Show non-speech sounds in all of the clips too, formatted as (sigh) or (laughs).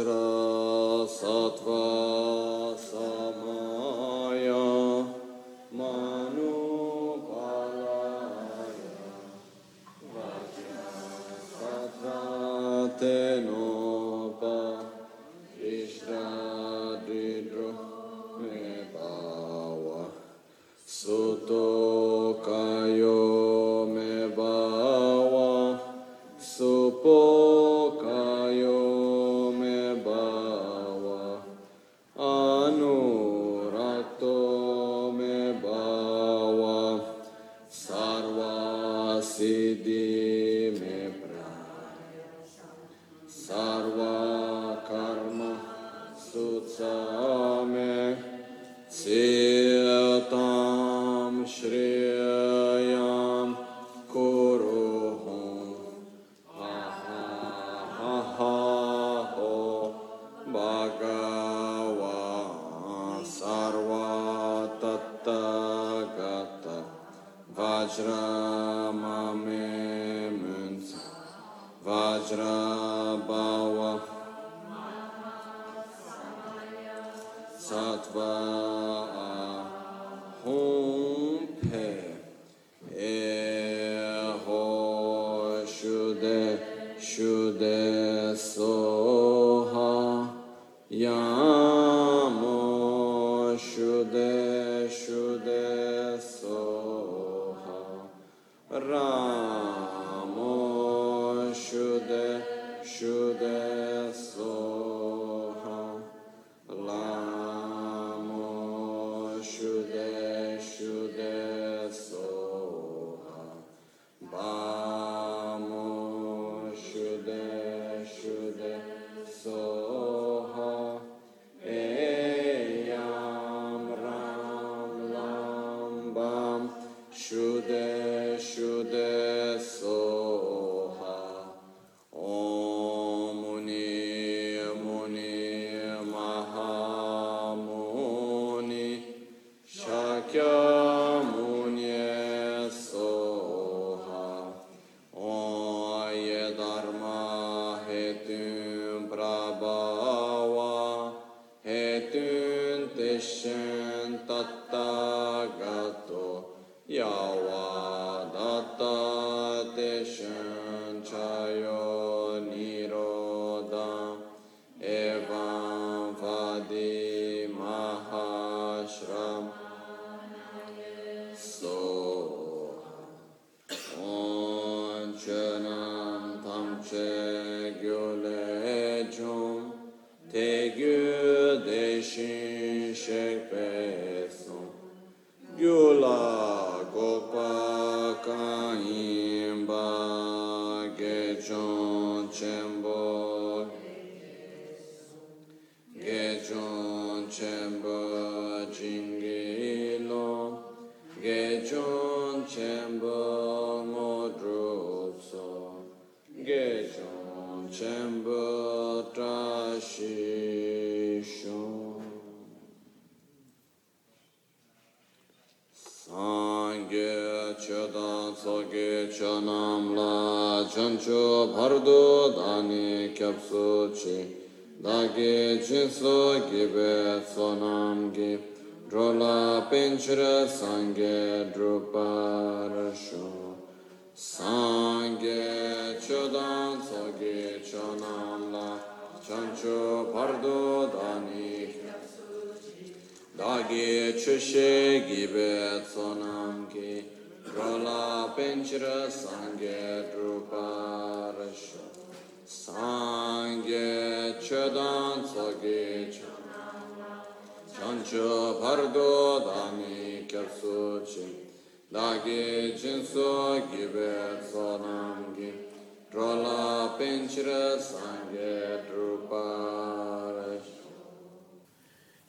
Vajra dāgī chūshē gībē tsōnām kī, Rola pēnchirā sāngē rūpā rāshō, sāngē chēdān tsōgī chōnām, pardo dami dāngī kyabsū chī, dāgī chīnsū gībē tsōnām kī, rōlā pēnchirā sāngē rūpā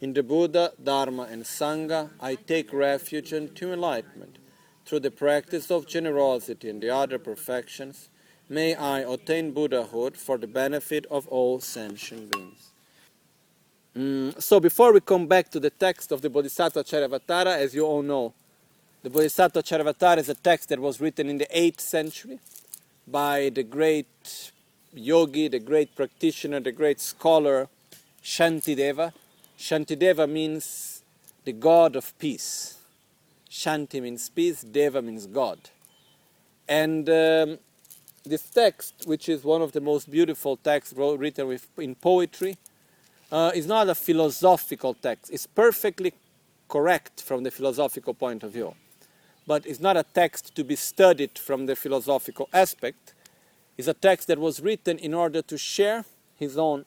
In the Buddha, Dharma, and Sangha, I take refuge into enlightenment. Through the practice of generosity and the other perfections, may I attain Buddhahood for the benefit of all sentient beings. Mm, so, before we come back to the text of the Bodhisattva Charyavatara, as you all know, the Bodhisattva Charyavatara is a text that was written in the 8th century by the great yogi, the great practitioner, the great scholar, Shantideva. Shantideva means the god of peace. Shanti means peace, Deva means God. And um, this text, which is one of the most beautiful texts written with, in poetry, uh, is not a philosophical text. It's perfectly correct from the philosophical point of view. But it's not a text to be studied from the philosophical aspect. It's a text that was written in order to share his own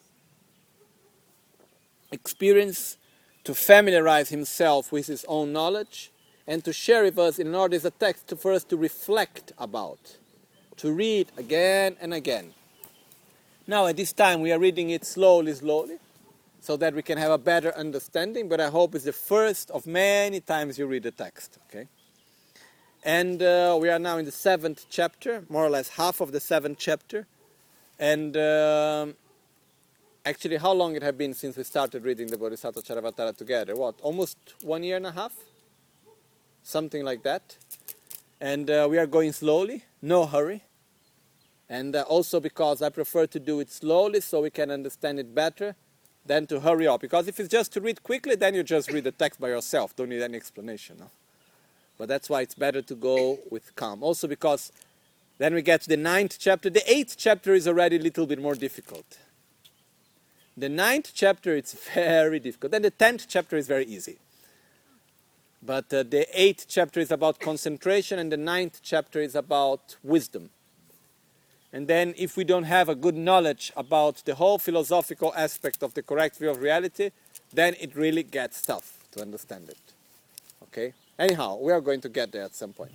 experience, to familiarize himself with his own knowledge, and to share with us in order as a text for us to reflect about, to read again and again. Now, at this time, we are reading it slowly, slowly, so that we can have a better understanding, but I hope it's the first of many times you read the text, okay? And uh, we are now in the seventh chapter, more or less half of the seventh chapter. And um, actually, how long it has been since we started reading the Bodhisattva Charyavatara together? What, almost one year and a half? Something like that. And uh, we are going slowly, no hurry. And uh, also because I prefer to do it slowly so we can understand it better than to hurry up. Because if it's just to read quickly, then you just read the text by yourself. Don't need any explanation. No? But that's why it's better to go with calm. Also because then we get to the ninth chapter. The eighth chapter is already a little bit more difficult. The ninth chapter it's (laughs) very difficult. Then the tenth chapter is very easy. But uh, the eighth chapter is about concentration, and the ninth chapter is about wisdom. And then, if we don't have a good knowledge about the whole philosophical aspect of the correct view of reality, then it really gets tough to understand it. Okay? Anyhow, we are going to get there at some point.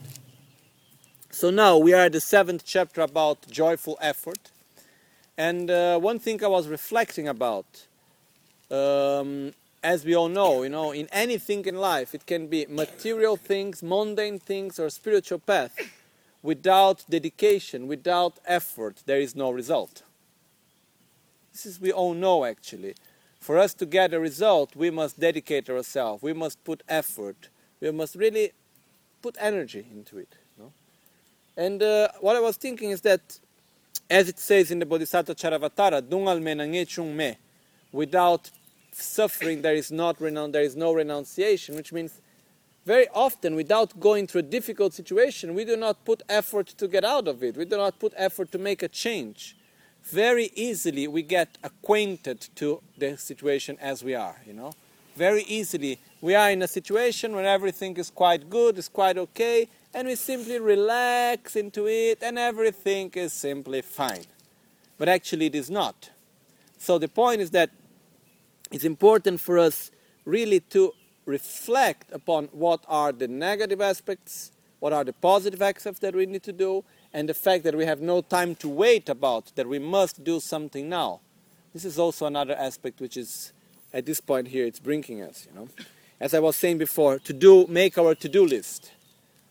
So now we are at the seventh chapter about joyful effort. And uh, one thing I was reflecting about, um, as we all know, you know, in anything in life, it can be material things, mundane things, or spiritual path. Without dedication, without effort, there is no result. This is we all know actually. For us to get a result, we must dedicate ourselves. We must put effort we must really put energy into it. No? And uh, what I was thinking is that, as it says in the Bodhisattva Charyavatara, dungal me me, without suffering there is not renou- there is no renunciation, which means very often without going through a difficult situation, we do not put effort to get out of it. We do not put effort to make a change. Very easily we get acquainted to the situation as we are, you know. Very easily we are in a situation where everything is quite good, is quite okay, and we simply relax into it and everything is simply fine. But actually, it is not. So, the point is that it's important for us really to reflect upon what are the negative aspects, what are the positive aspects that we need to do, and the fact that we have no time to wait about, that we must do something now. This is also another aspect which is, at this point here, it's bringing us, you know as I was saying before, to do, make our to-do list.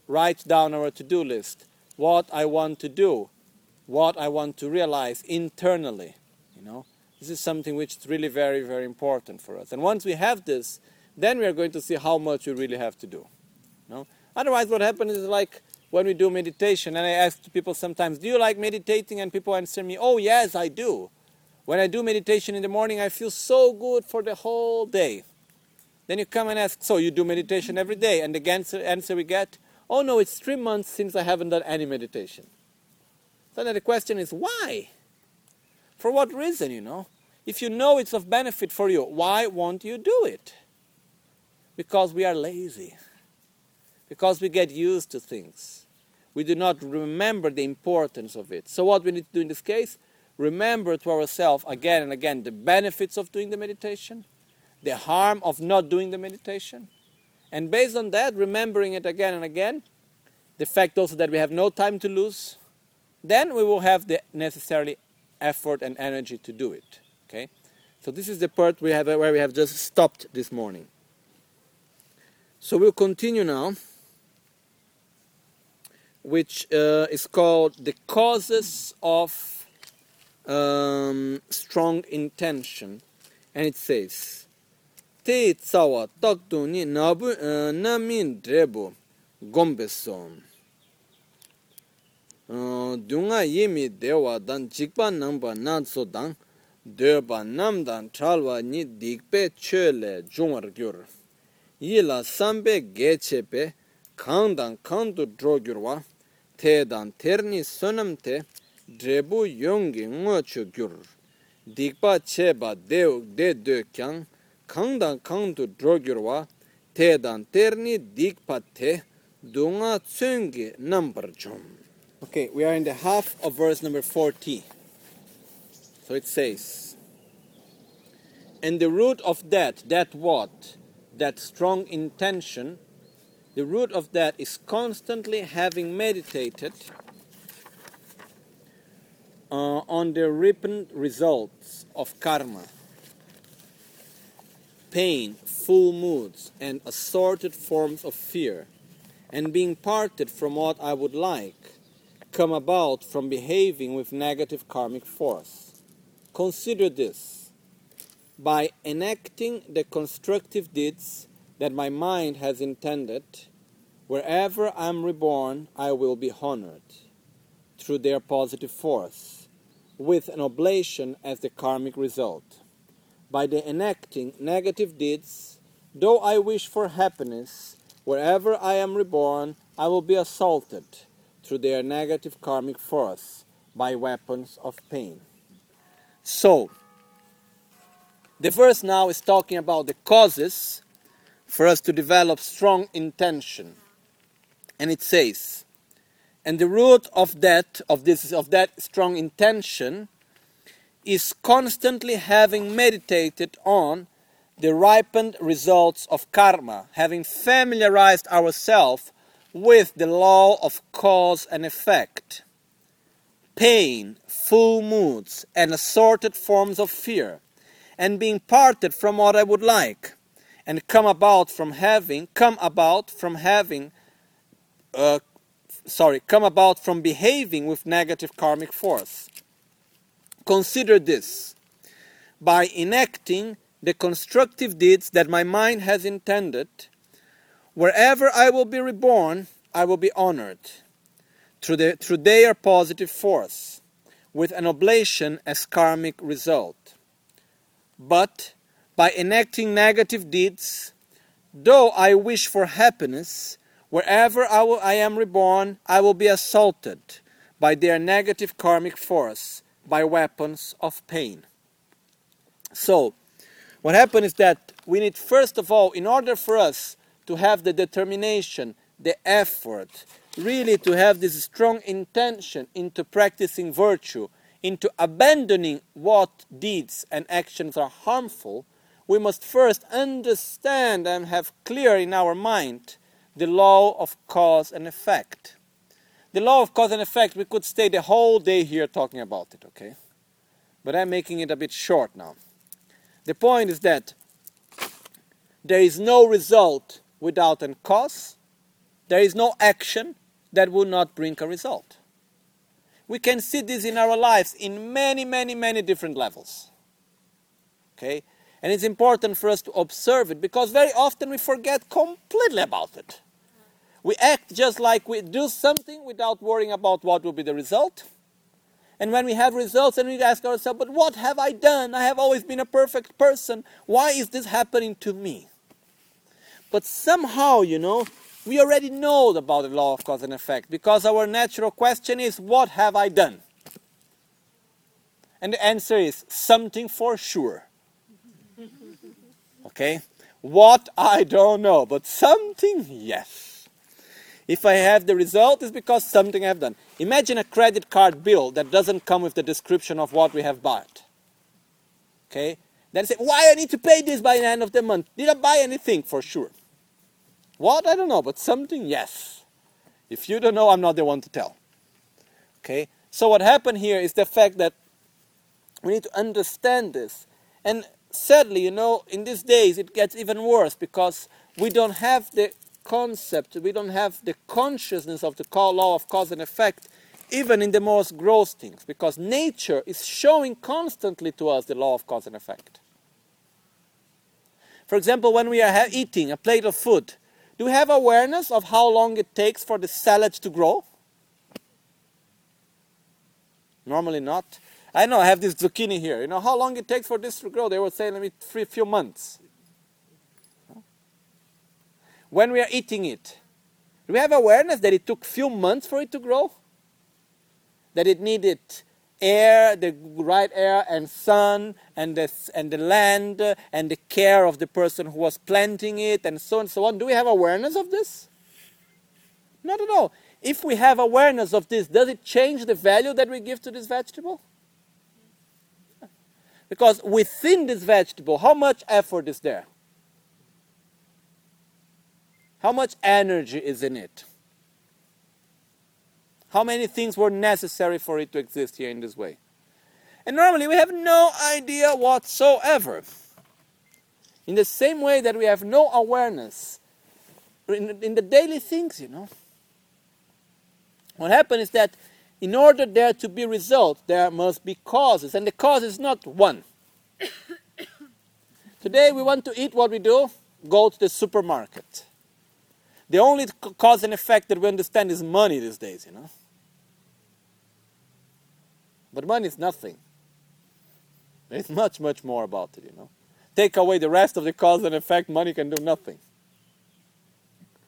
Write down our to-do list. What I want to do, what I want to realize internally. You know, this is something which is really very, very important for us. And once we have this, then we are going to see how much we really have to do. You know? Otherwise, what happens is like when we do meditation, and I ask people sometimes, "Do you like meditating?" And people answer me, "Oh, yes, I do." When I do meditation in the morning, I feel so good for the whole day. Then you come and ask, so you do meditation every day? And the answer, answer we get, oh no, it's three months since I haven't done any meditation. So then the question is, why? For what reason, you know? If you know it's of benefit for you, why won't you do it? Because we are lazy. Because we get used to things. We do not remember the importance of it. So, what we need to do in this case? Remember to ourselves again and again the benefits of doing the meditation the harm of not doing the meditation. And based on that, remembering it again and again, the fact also that we have no time to lose, then we will have the necessary effort and energy to do it. Okay? So this is the part we have, where we have just stopped this morning. So we'll continue now, which uh, is called the causes of um, strong intention. And it says, te tsawa taktu ni nabu eh, namin drebo gombeson. Eh, dunga yimi dewa dan jikpa nangpa nanso dan deba namdan chalwa ni dikpe che le jungwar gyur. Yila sambe geche pe kangdan kangdu dro gyurwa te dan terni sonam te drebo yongi ngocho gyur. Dikpa che ba de de kyang nambar chom Okay, we are in the half of verse number 40. So it says, And the root of that, that what? That strong intention, the root of that is constantly having meditated uh, on the ripened results of karma, pain, full moods, and assorted forms of fear, and being parted from what I would like come about from behaving with negative karmic force. Consider this by enacting the constructive deeds that my mind has intended, wherever I am reborn, I will be honored through their positive force, with an oblation as the karmic result. By the enacting negative deeds, though I wish for happiness, wherever I am reborn, I will be assaulted through their negative karmic force by weapons of pain. So, the verse now is talking about the causes for us to develop strong intention. And it says, and the root of that of this of that strong intention is constantly having meditated on the ripened results of karma, having familiarized ourselves with the law of cause and effect. Pain, full moods, and assorted forms of fear, and being parted from what I would like, and come about from having, come about from having, uh, sorry, come about from behaving with negative karmic force. Consider this by enacting the constructive deeds that my mind has intended Wherever I will be reborn, I will be honored through, the, through their positive force, with an oblation as karmic result. But by enacting negative deeds, though I wish for happiness, wherever I, will, I am reborn, I will be assaulted by their negative karmic force, by weapons of pain. So, what happened is that we need, first of all, in order for us to have the determination, the effort, really to have this strong intention into practicing virtue, into abandoning what deeds and actions are harmful, we must first understand and have clear in our mind the law of cause and effect. The law of cause and effect, we could stay the whole day here talking about it, okay? But I'm making it a bit short now. The point is that there is no result without a cause, there is no action that will not bring a result. We can see this in our lives in many, many, many different levels. Okay? And it's important for us to observe it because very often we forget completely about it. We act just like we do something without worrying about what will be the result. And when we have results and we ask ourselves, but what have I done? I have always been a perfect person. Why is this happening to me? But somehow, you know, we already know about the law of cause and effect because our natural question is, What have I done? And the answer is something for sure. (laughs) Okay? What I don't know, but something, yes. If I have the result, it's because something I've done. Imagine a credit card bill that doesn't come with the description of what we have bought. Okay? Then say, why I need to pay this by the end of the month? Did I buy anything? For sure. What? I don't know, but something, yes. If you don't know, I'm not the one to tell. Okay? So what happened here is the fact that we need to understand this. And sadly, you know, in these days it gets even worse because we don't have the concept, we don't have the consciousness of the law of cause and effect even in the most gross things because nature is showing constantly to us the law of cause and effect. For example, when we are eating a plate of food, do we have awareness of how long it takes for the salad to grow? Normally not. I know I have this zucchini here. You know how long it takes for this to grow? They were saying me three few months. When we are eating it, do we have awareness that it took few months for it to grow? That it needed air, the right air and sun and the, and the land and the care of the person who was planting it and so on and so on. Do we have awareness of this? Not at all. If we have awareness of this, does it change the value that we give to this vegetable? Because within this vegetable, how much effort is there? How much energy is in it? How many things were necessary for it to exist here in this way? And normally we have no idea whatsoever. In the same way that we have no awareness in, in the daily things, you know. What happens is that in order there to be results, there must be causes, and the cause is not one. (coughs) Today we want to eat what we do, go to the supermarket. The only cause and effect that we understand is money these days, you know. But money is nothing. There's much, much more about it, you know. Take away the rest of the cause and effect, money can do nothing.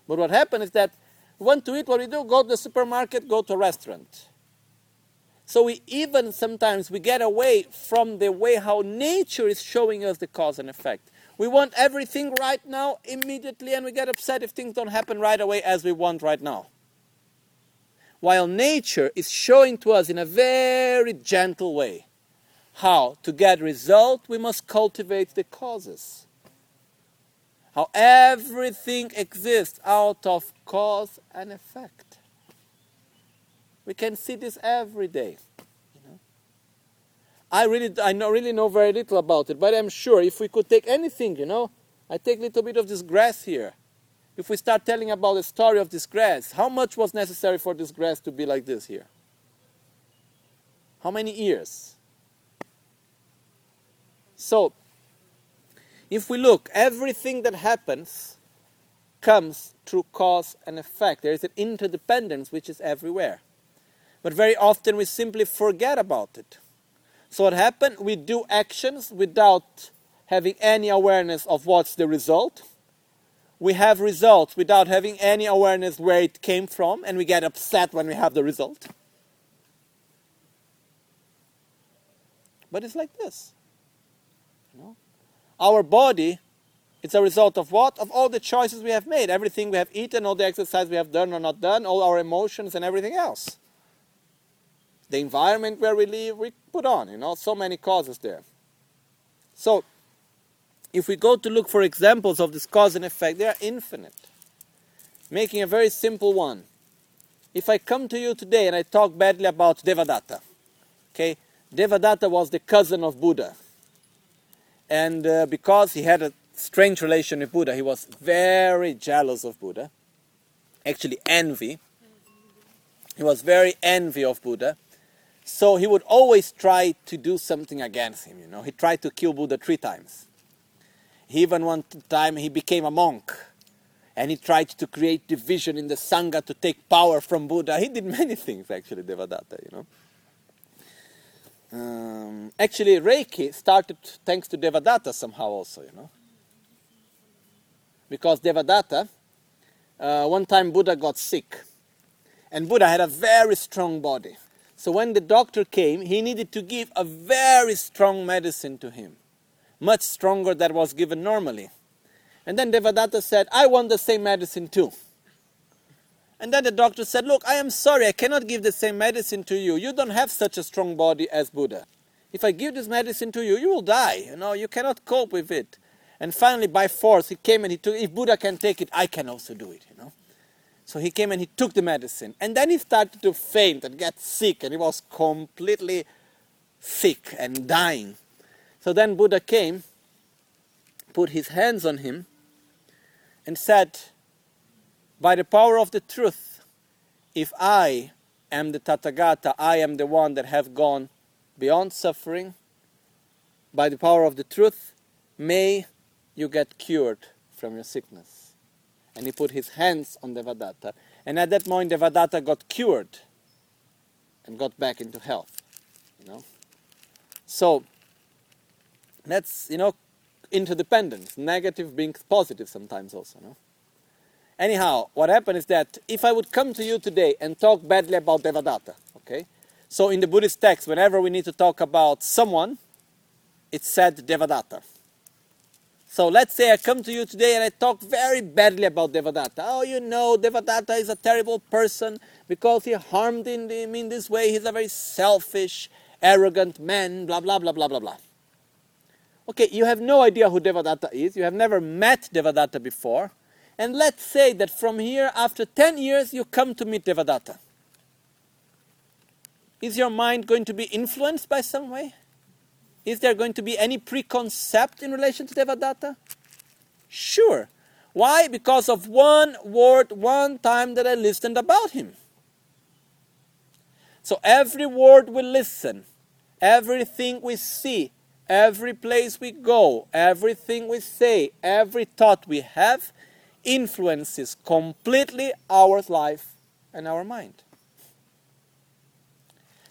But what happens is that we want to eat what we do, go to the supermarket, go to a restaurant. So we even sometimes we get away from the way how nature is showing us the cause and effect. We want everything right now, immediately, and we get upset if things don't happen right away as we want right now. While nature is showing to us in a very gentle way how to get result, we must cultivate the causes. How everything exists out of cause and effect. We can see this every day. I really, I know, really know very little about it, but I'm sure if we could take anything, you know, I take a little bit of this grass here. If we start telling about the story of this grass, how much was necessary for this grass to be like this here? How many years? So, if we look, everything that happens comes through cause and effect. There is an interdependence which is everywhere. But very often we simply forget about it. So what happens? We do actions without having any awareness of what's the result. We have results without having any awareness where it came from, and we get upset when we have the result. But it's like this. You know? Our body it's a result of what? Of all the choices we have made. Everything we have eaten, all the exercise we have done or not done, all our emotions and everything else the environment where we live, we put on, you know, so many causes there. So, if we go to look for examples of this cause and effect, they are infinite. Making a very simple one. If I come to you today and I talk badly about Devadatta, okay, Devadatta was the cousin of Buddha. And uh, because he had a strange relation with Buddha, he was very jealous of Buddha. Actually, envy. He was very envy of Buddha. So he would always try to do something against him, you know. He tried to kill Buddha three times. He even one time he became a monk and he tried to create division in the Sangha to take power from Buddha. He did (laughs) many things actually, Devadatta, you know. Um, actually, Reiki started thanks to Devadatta somehow also, you know. Because Devadatta, uh, one time Buddha got sick. And Buddha had a very strong body. So when the doctor came, he needed to give a very strong medicine to him, much stronger than was given normally. And then Devadatta said, I want the same medicine too. And then the doctor said, Look, I am sorry, I cannot give the same medicine to you. You don't have such a strong body as Buddha. If I give this medicine to you, you will die. You know, you cannot cope with it. And finally, by force, he came and he took, if Buddha can take it, I can also do it, you know. So he came and he took the medicine. And then he started to faint and get sick, and he was completely sick and dying. So then Buddha came, put his hands on him, and said, By the power of the truth, if I am the Tathagata, I am the one that have gone beyond suffering, by the power of the truth, may you get cured from your sickness and he put his hands on Devadatta. And at that moment, Devadatta got cured and got back into health. You know? So that's you know interdependence. Negative being positive sometimes also. No? Anyhow, what happened is that if I would come to you today and talk badly about Devadatta, okay? So in the Buddhist text, whenever we need to talk about someone, it's said Devadatta. So let's say I come to you today and I talk very badly about Devadatta. Oh, you know, Devadatta is a terrible person because he harmed him in this way. He's a very selfish, arrogant man, blah, blah, blah, blah, blah, blah. Okay, you have no idea who Devadatta is. You have never met Devadatta before. And let's say that from here, after 10 years, you come to meet Devadatta. Is your mind going to be influenced by some way? Is there going to be any preconcept in relation to Devadatta? Sure. Why? Because of one word, one time that I listened about him. So every word we listen, everything we see, every place we go, everything we say, every thought we have influences completely our life and our mind.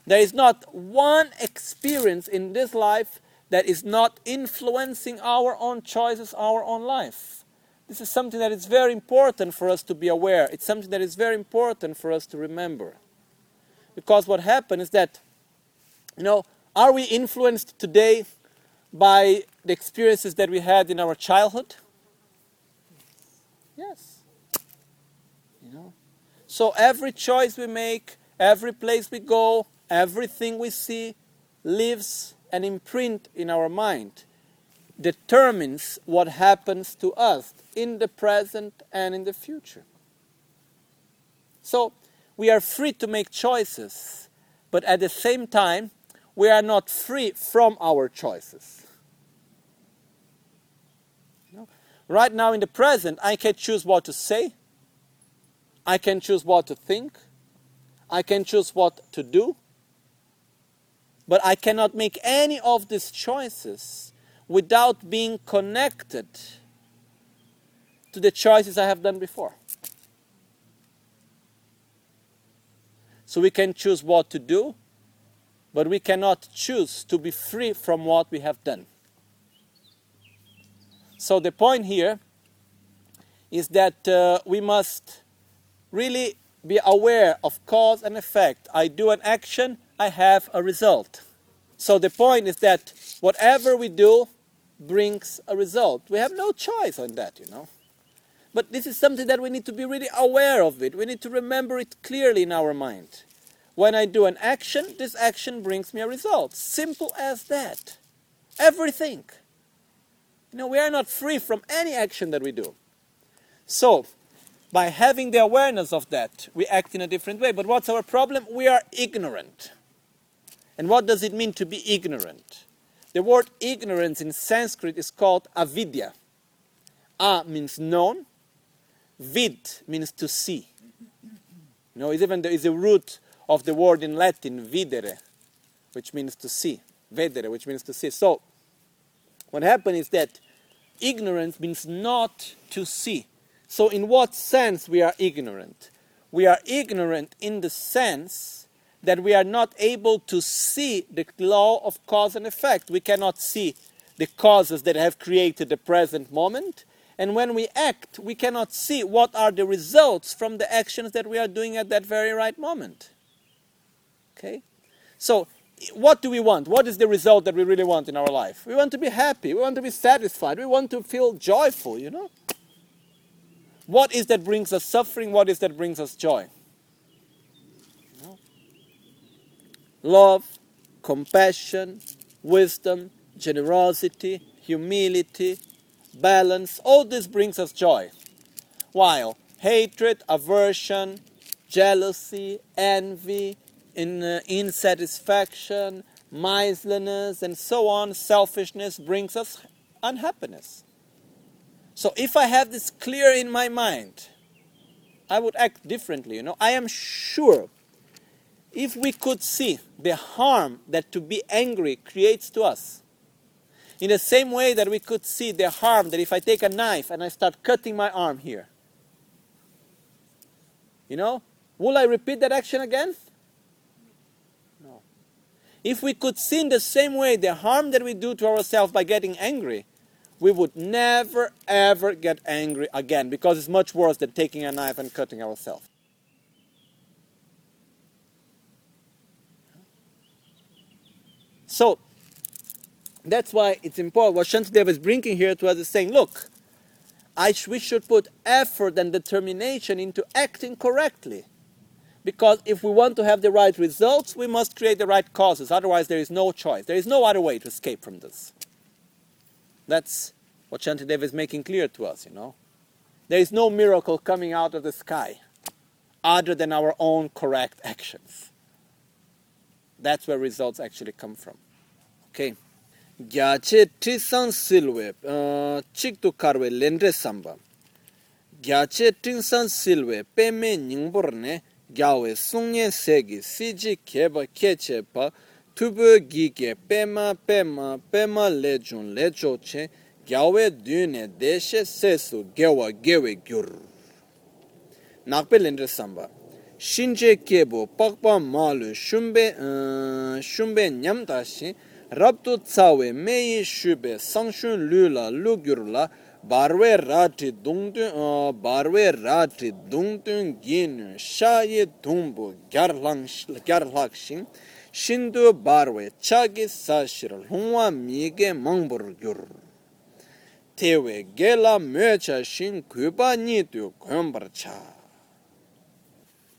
There is not one experience in this life that is not influencing our own choices, our own life. This is something that is very important for us to be aware. It's something that is very important for us to remember. Because what happens is that, you know, are we influenced today by the experiences that we had in our childhood? Yes. You know? So every choice we make, every place we go, everything we see lives an imprint in our mind, determines what happens to us in the present and in the future. So we are free to make choices, but at the same time, we are not free from our choices. Right now, in the present, I can choose what to say, I can choose what to think, I can choose what to do, but I cannot make any of these choices without being connected to the choices I have done before. So we can choose what to do, but we cannot choose to be free from what we have done. So the point here is that uh, we must really be aware of cause and effect. I do an action, I have a result. So the point is that whatever we do brings a result. We have no choice on that, you know. But this is something that we need to be really aware of it. We need to remember it clearly in our mind. When I do an action, this action brings me a result. Simple as that. Everything. You know, we are not free from any action that we do. So, by having the awareness of that, we act in a different way. But what's our problem? We are ignorant. And what does it mean to be ignorant? The word ignorance in Sanskrit is called avidya. A means known, vid means to see. You know, it's even there is a root of the word in Latin, videre, which means to see. Vedere, which means to see. So, what happened is that ignorance means not to see. So, in what sense we are ignorant? We are ignorant in the sense that we are not able to see the law of cause and effect. We cannot see the causes that have created the present moment. And when we act, we cannot see what are the results from the actions that we are doing at that very right moment. Okay? So, what do we want? What is the result that we really want in our life? We want to be happy. We want to be satisfied. We want to feel joyful, you know? What is that brings us suffering? What is that brings us joy? Love, compassion, wisdom, generosity, humility, balance, all this brings us joy. While hatred, aversion, jealousy, envy, in, uh, insatisfaction, miserliness, and so on, selfishness brings us unhappiness. So if I have this clear in my mind, I would act differently. You know, I am sure if we could see the harm that to be angry creates to us, in the same way that we could see the harm that if I take a knife and I start cutting my arm here, you know, will I repeat that action again? No. If we could see in the same way, the harm that we do to ourselves by getting angry, we would never ever get angry again because it's much worse than taking a knife and cutting ourselves. So, that's why it's important. What Shantadev is bringing here to us is saying, look, I sh- we should put effort and determination into acting correctly. Because if we want to have the right results, we must create the right causes. Otherwise, there is no choice. There is no other way to escape from this. That's what Shantidev is making clear to us, you know. There is no miracle coming out of the sky other than our own correct actions. that's where results actually come from. Okay. Gyache tisan silwe uh, chik tu karwe lendre samba. Gyache tisan silwe peme ningbor ne gyawe sungnye segi siji keba keche pa tubu gi ge pema pema pema lejun lejo che gyawe dyune deshe sesu gewa gewe gyur. Nakpe lendre samba. shinje kebo pakpa malu shumbe eh, shumbe nyamdashi rabtu tsawe meyi shube sangshun lula lugyurla barwe rati dungtun eh, barwe rati dungtun ginu shaye dumbu gyarlakshin shindu barwe chagi sashir lungwa mige mangbur gyur. Tewe gela mecha shin kuba nitu gombar cha.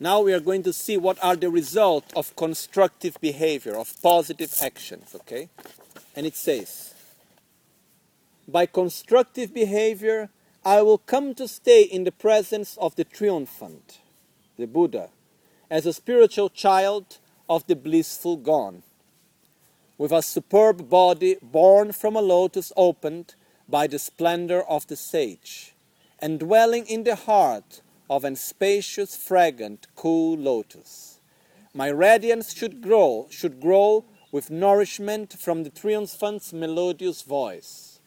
Now we are going to see what are the results of constructive behavior, of positive actions, okay? And it says, By constructive behavior, I will come to stay in the presence of the triumphant, the Buddha, as a spiritual child of the blissful gone, with a superb body born from a lotus opened by the splendor of the sage, and dwelling in the heart of an spacious, fragrant, cool lotus. My radiance should grow, should grow with nourishment from the triumphant's melodious voice.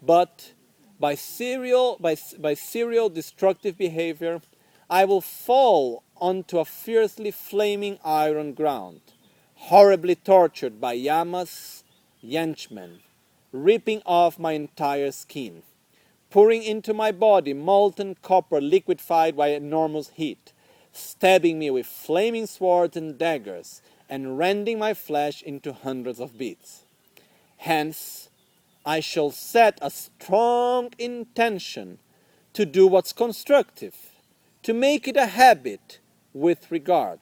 But by serial, by, by serial destructive behavior, I will fall onto a fiercely flaming iron ground, horribly tortured by Yama's yanchmen, ripping off my entire skin pouring into my body molten copper liquefied by enormous heat, stabbing me with flaming swords and daggers, and rending my flesh into hundreds of bits. Hence, I shall set a strong intention to do what's constructive, to make it a habit with regard.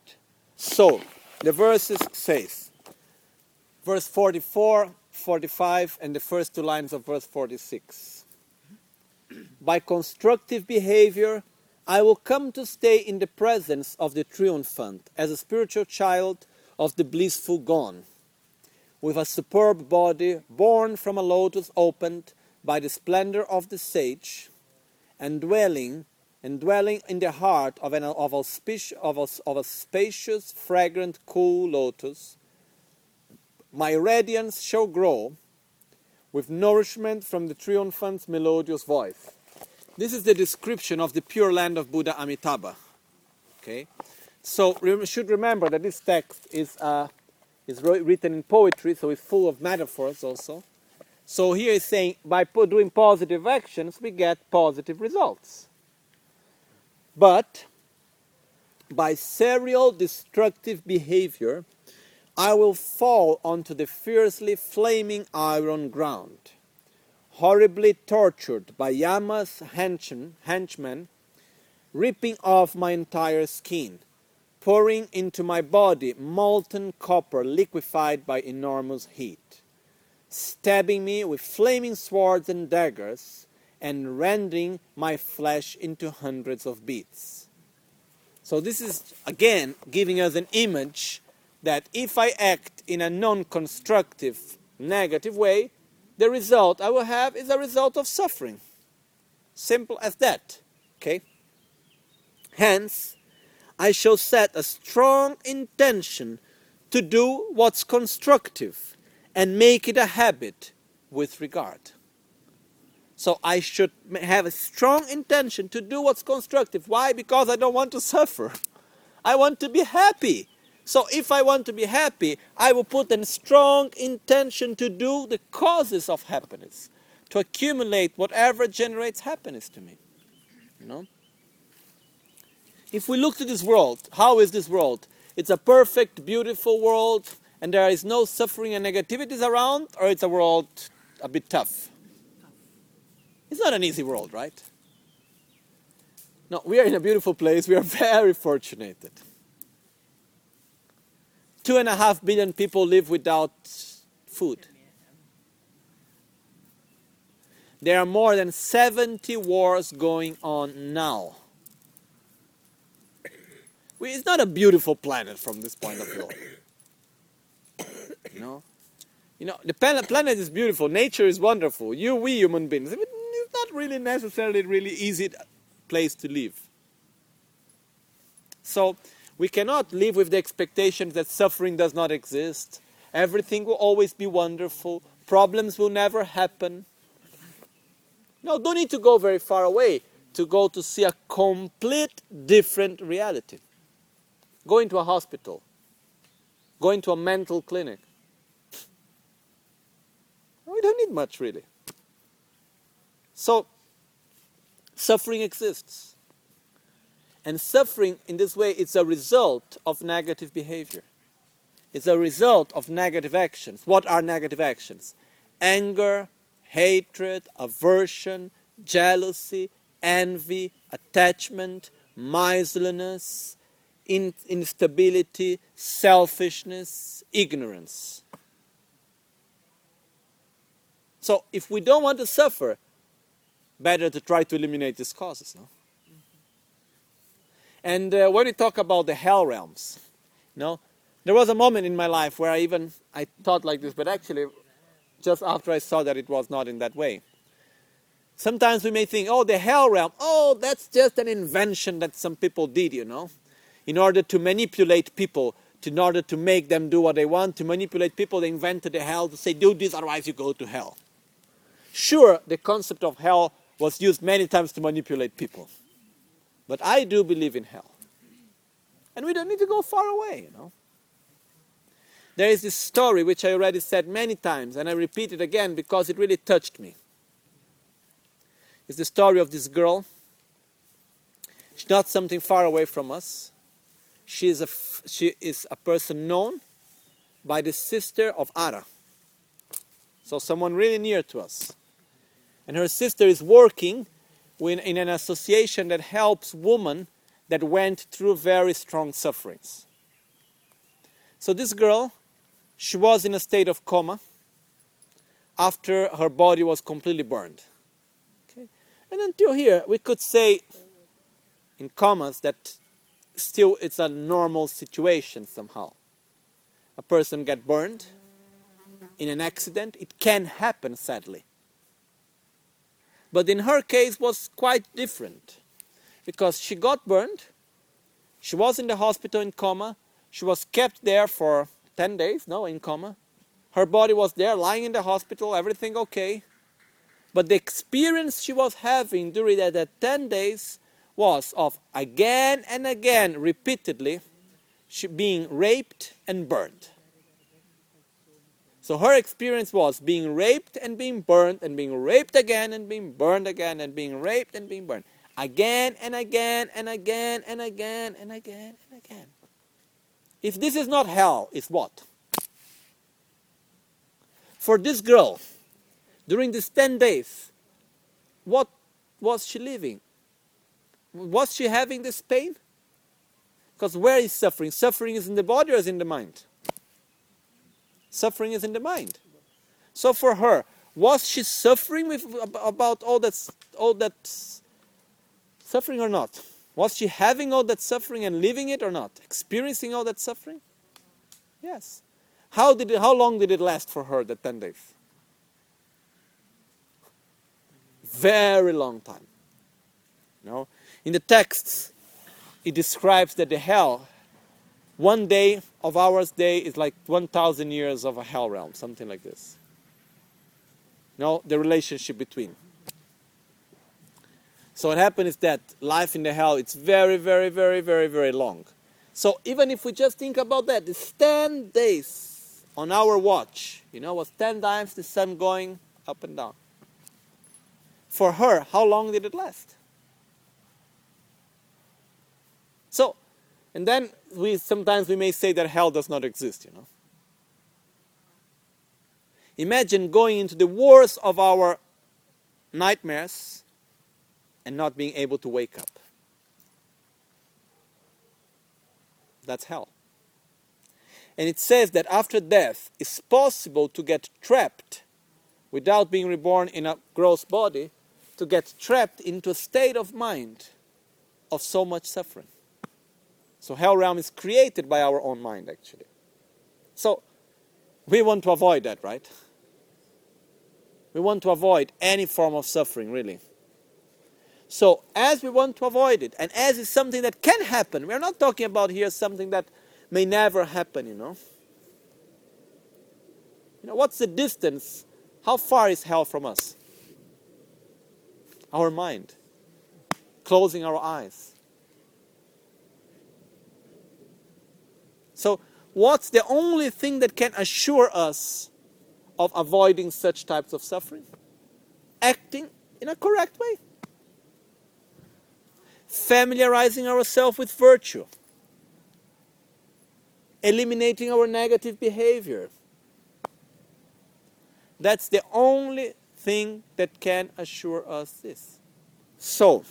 So, the verses says, verse 44, 45, and the first two lines of verse 46 by constructive behavior, I will come to stay in the presence of the triumphant as a spiritual child of the blissful gone, with a superb body born from a lotus opened by the splendor of the sage, and dwelling and dwelling in the heart of, an, of, of, a, of a spacious, fragrant, cool lotus, my radiance shall grow with nourishment from the triumphant's melodious voice. This is the description of the pure land of Buddha Amitabha. Okay, so we should remember that this text is uh, is written in poetry, so it's full of metaphors also. So here is saying by doing positive actions we get positive results. But by serial destructive behavior, I will fall onto the fiercely flaming iron ground horribly tortured by Yama's henchmen, ripping off my entire skin, pouring into my body molten copper liquefied by enormous heat, stabbing me with flaming swords and daggers, and rending my flesh into hundreds of bits. So, this is again giving us an image that if I act in a non constructive, negative way, the result I will have is a result of suffering. Simple as that. Okay? Hence, I shall set a strong intention to do what's constructive and make it a habit with regard. So I should have a strong intention to do what's constructive. Why? Because I don't want to (laughs) suffer. I want to be happy. So if I want to be happy, I will put a strong intention to do the causes of happiness, to accumulate whatever generates happiness to me. You know? If we look to this world, how is this world? It's a perfect, beautiful world, and there is no suffering and negativities around, or it's a world a bit tough? It's not an easy world, right? No, we are in a beautiful place. We are (laughs) very fortunate. Two and a half billion people live without food. There are more than 70 wars going on now. It's not a beautiful planet from this point of view. You know, you know the planet is beautiful. Nature is wonderful. You, we human beings, it's not really necessarily really easy place to live. So we cannot live with the expectation that suffering does not exist. Everything will always be wonderful. Problems will never happen. No, don't need to go very far away to go to see a complete different reality. Going to a hospital, going to a mental clinic. We don't need much really. So, suffering exists. And suffering in this way is a result of negative behavior. It's a result of negative actions. What are negative actions? Anger, hatred, aversion, jealousy, envy, attachment, miserliness, in- instability, selfishness, ignorance. So if we don't want to suffer, better to try to eliminate these causes. No? And uh, when we talk about the hell realms, you know, there was a moment in my life where I even I thought like this, but actually, just after I saw that it was not in that way. Sometimes we may think, oh, the hell realm, oh, that's just an invention that some people did, you know, in order to manipulate people, in order to make them do what they want, to manipulate people. They invented the hell to say, do this, otherwise you go to hell. Sure, the concept of hell was used many times to manipulate people. But I do believe in hell. And we don't need to go far away, you know. There is this story which I already said many times, and I repeat it again because it really touched me. It's the story of this girl. She's not something far away from us. She is a, she is a person known by the sister of Ara. So, someone really near to us and her sister is working in an association that helps women that went through very strong sufferings. So this girl, she was in a state of coma after her body was completely burned. Okay? And until here, we could say in commas that still it's a normal situation somehow. A person get burned in an accident, it can happen sadly. But in her case was quite different because she got burned. She was in the hospital in coma. She was kept there for 10 days, no, in coma. Her body was there lying in the hospital, everything okay. But the experience she was having during that, that 10 days was of again and again, repeatedly, she being raped and burned. So her experience was being raped and being burned and being raped again and being burned again and being raped and being burned again and again and again and again and again and again. If this is not hell, it's what? For this girl, during these 10 days, what was she living? Was she having this pain? Because where is suffering? Suffering is in the body or is in the mind? Suffering is in the mind. So for her, was she suffering with about all that all that suffering or not? Was she having all that suffering and living it or not? Experiencing all that suffering? Yes. How did it, how long did it last for her, the 10 days? Very long time. You know, in the texts, it describes that the hell one day of ours day is like 1,000 years of a hell realm, something like this. No, the relationship between. So what happened is that life in the hell it's very, very, very, very, very long. So even if we just think about that, it's 10 days on our watch. You know, was 10 times the sun going up and down. For her, how long did it last? So, and then we sometimes we may say that hell does not exist, you know. Imagine going into the worst of our nightmares and not being able to wake up. That's hell. And it says that after death, it's possible to get trapped without being reborn in a gross body, to get trapped into a state of mind of so much suffering. So hell realm is created by our own mind actually. So we want to avoid that, right? We want to avoid any form of suffering, really. So, as we want to avoid it, and as it's something that can happen, we're not talking about here something that may never happen, you know. You know, what's the distance? How far is hell from us? Our mind. Closing our eyes. So, what's the only thing that can assure us of avoiding such types of suffering? Acting in a correct way familiarizing ourselves with virtue, eliminating our negative behavior. That's the only thing that can assure us this. So,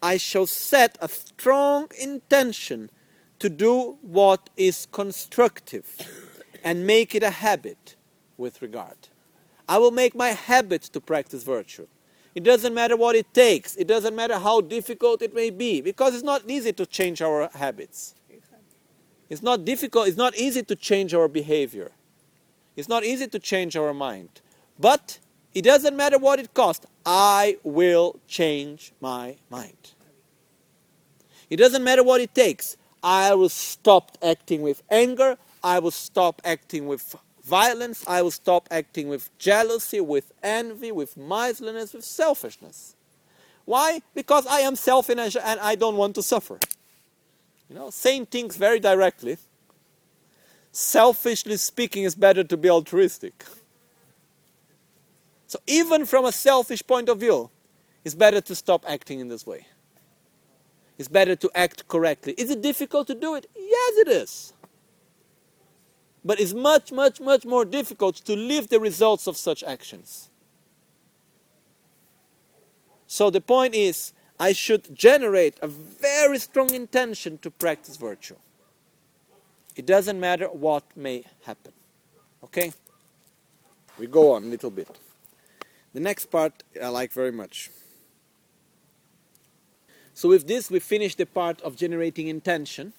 I shall set a strong intention to do what is constructive and make it a habit with regard. I will make my habit to practice virtue. It doesn't matter what it takes. It doesn't matter how difficult it may be because it's not easy to change our habits. It's not difficult, it's not easy to change our behavior. It's not easy to change our mind. But it doesn't matter what it costs. I will change my mind. It doesn't matter what it takes. I will stop acting with anger. I will stop acting with violence, I will stop acting with jealousy, with envy, with miserliness, with selfishness. Why? Because I am selfish and I don't want to suffer. You know, saying things very directly. Selfishly speaking, is better to be altruistic. So, even from a selfish point of view, it's better to stop acting in this way. It's better to act correctly. Is it difficult to do it? Yes, it is. But it's much, much, much more difficult to live the results of such actions. So the point is, I should generate a very strong intention to practice virtue. It doesn't matter what may happen. Okay? We go on a little bit. The next part I like very much. So, with this, we finish the part of generating intention.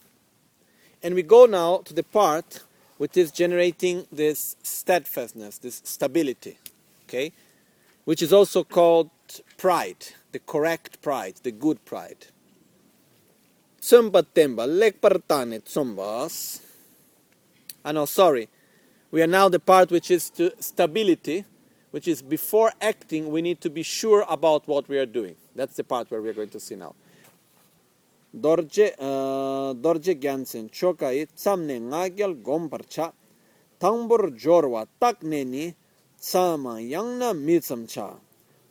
And we go now to the part which is generating this steadfastness, this stability, okay? Which is also called pride, the correct pride, the good pride. Tsumbatemba lekpartane tsumbas. Ah no, sorry. We are now the part which is to stability, which is before acting, we need to be sure about what we are doing. That's the part where we are going to see now. dorje eh, dorje gyansen choka i samne ngagel gom parcha tangbur jorwa takne ni sama yangna mi chamcha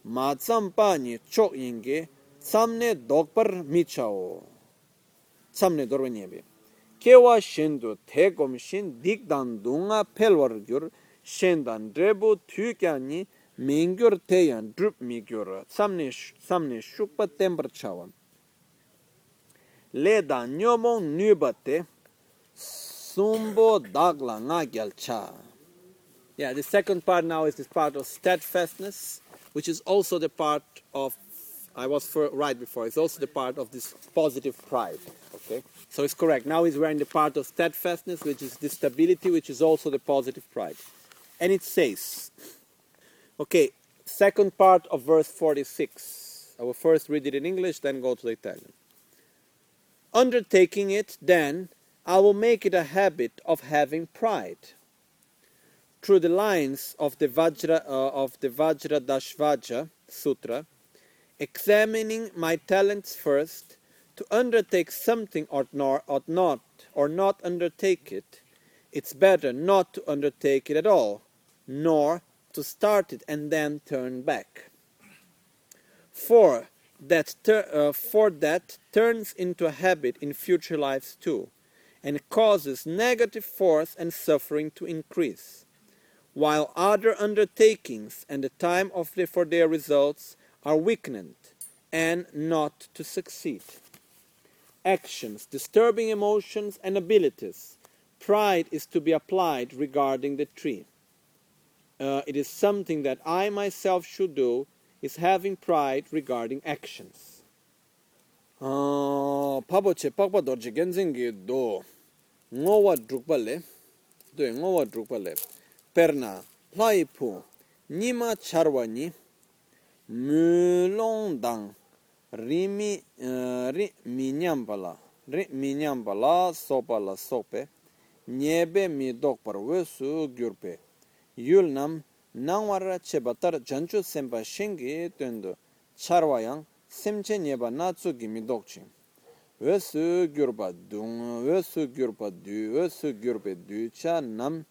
ma champa ni chok yenge samne dokpar mi chao samne dorwe ni be kewa shendu the gom shin dik dan dunga pelwar gyur shendan drebu thukya ni mingyur teyan drup mi gyur samne samne shukpa temper chawan. Le da nyomo nubate sumbo dagla nga gyalcha yeah the second part now is this part of steadfastness which is also the part of i was for, right before it's also the part of this positive pride okay? So it's correct. Now he's we're the part of steadfastness which is the stability which is also the positive pride. And it says okay second part of verse 46 i will first read it in english then go to the italian undertaking it, then I will make it a habit of having pride. Through the lines of the Vajra uh, of the Vajradhashvaja Sutra, examining my talents first to undertake something ought not, ought not or not undertake it, it's better not to undertake it at all, nor to start it and then turn back. For that, tur- uh, for that turns into a habit in future lives too, and causes negative force and suffering to increase, while other undertakings and the time of the, for their results are weakened and not to succeed. Actions, disturbing emotions and abilities. Pride is to be applied regarding the tree. Uh, it is something that I myself should do, is having pride regarding actions. Ah, pabo che pakpa dorje genzin gi do ngowa drukpa le do ngowa drukpa le perna lai pu nima charwa ni mulong dang rimi ri minyam bala ri minyam bala sopa la sope nyebe mi dok par wesu gyurpe yul nam nangwara cheba tar janchu sempa shingi tuendu charwayang semche nyeba natsu ki midokchi. Wesu gyurpa dung, wesu gyurpa du, wesu gyurpa du cha nam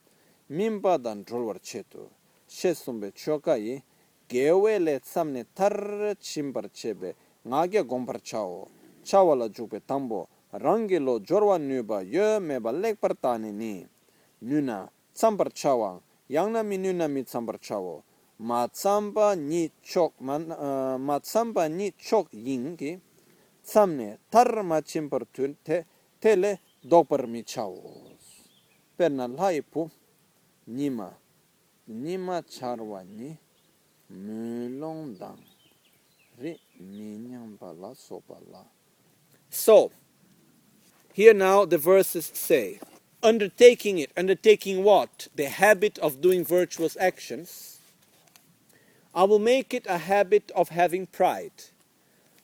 mimpa dan trolwar chetu. Shesumbe chokayi gewe le tsamne tar chimpar chebe ngage gompar chao. Chawala jukpe tambo rangi lo jorwa nyuba yo meba lekpar tani ni. Nuna tsampar chawang yangna minu na mi tsambar chawo ma tsamba ni chok eh, ma uh, ma tsamba ni chok yingi tsamne tar ma chimpar tun te tele dokpar mi chawo perna lai pu nima nima charwa ni mulong dang. Ri minyang bala so bala so here now the verses say. Undertaking it, undertaking what? The habit of doing virtuous actions. I will make it a habit of having pride.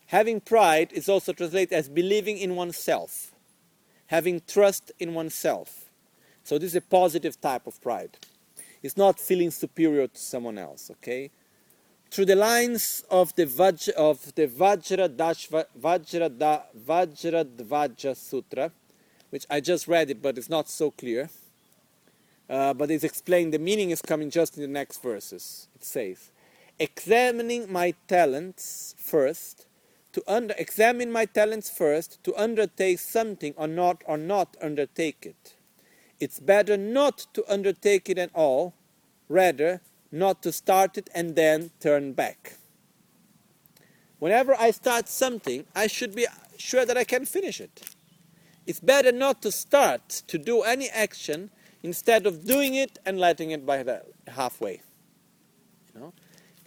Having pride is also translated as believing in oneself, having trust in oneself. So this is a positive type of pride. It's not feeling superior to someone else, okay? Through the lines of the Vaj, of the Vajra Dashva, Vajra da, Vajra Dvaja Sutra, which I just read it, but it's not so clear. Uh, but it's explained, the meaning is coming just in the next verses. It says, examining my talents first, to under, examine my talents first, to undertake something or not, or not undertake it. It's better not to undertake it at all, rather, not to start it and then turn back. Whenever I start something, I should be sure that I can finish it. It's better not to start to do any action instead of doing it and letting it by the halfway. You know?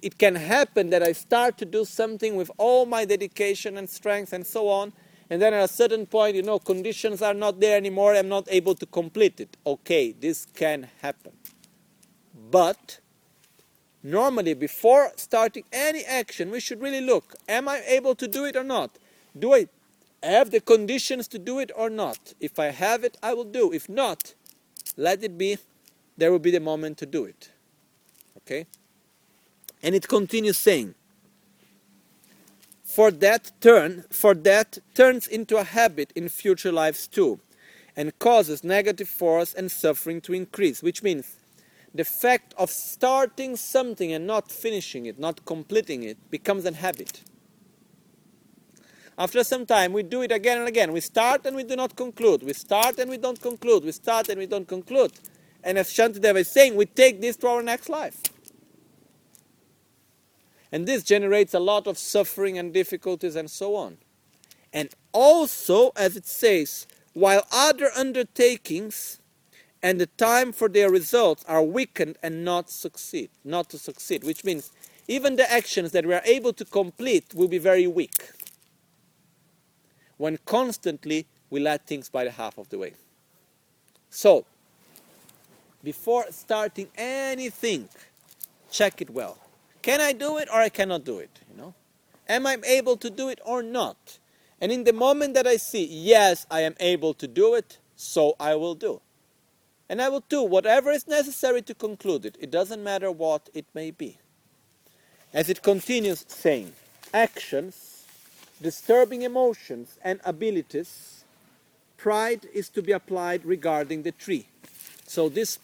It can happen that I start to do something with all my dedication and strength and so on, and then at a certain point, you know, conditions are not there anymore, I'm not able to complete it. Okay, this can happen. But normally, before starting any action, we should really look am I able to do it or not? Do I have the conditions to do it or not. If I have it, I will do. If not, let it be. There will be the moment to do it. Okay? And it continues saying, for that turn, for that turns into a habit in future lives too, and causes negative force and suffering to increase, which means the fact of starting something and not finishing it, not completing it, becomes a habit. After some time, we do it again and again. We start and we do not conclude. We start and we don't conclude. We start and we don't conclude. And as Shantideva is saying, we take this to our next life. And this generates a lot of suffering and difficulties and so on. And also, as it says, while other undertakings and the time for their results are weakened and not succeed, not to succeed, which means even the actions that we are able to complete will be very weak when constantly we let things by the half of the way. So, before starting anything, check it well. Can I do it or I cannot do it? You know, am I able to do it or not? And in the moment that I see, yes, I am able to do it, so I will do. And I will do whatever is necessary to conclude it. It doesn't matter what it may be. As it continues saying, actions disturbing emotions and abilities, pride is to be applied regarding the tree. So, this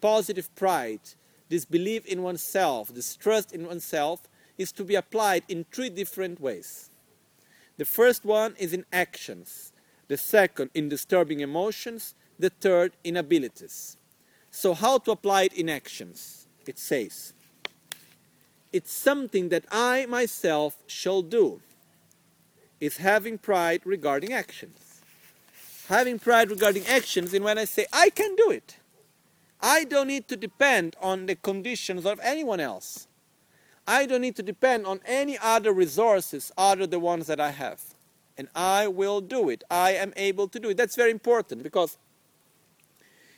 positive pride, this belief in oneself, this trust in oneself, is to be applied in three different ways. The first one is in actions, the second in disturbing emotions, the third in abilities. So, how to apply it in actions? It says, It's something that I myself shall do. It's having pride regarding actions. Having pride regarding actions, and when I say I can do it, I don't need to depend on the conditions of anyone else. I don't need to depend on any other resources other than the ones that I have. And I will do it. I am able to do it. That's very important because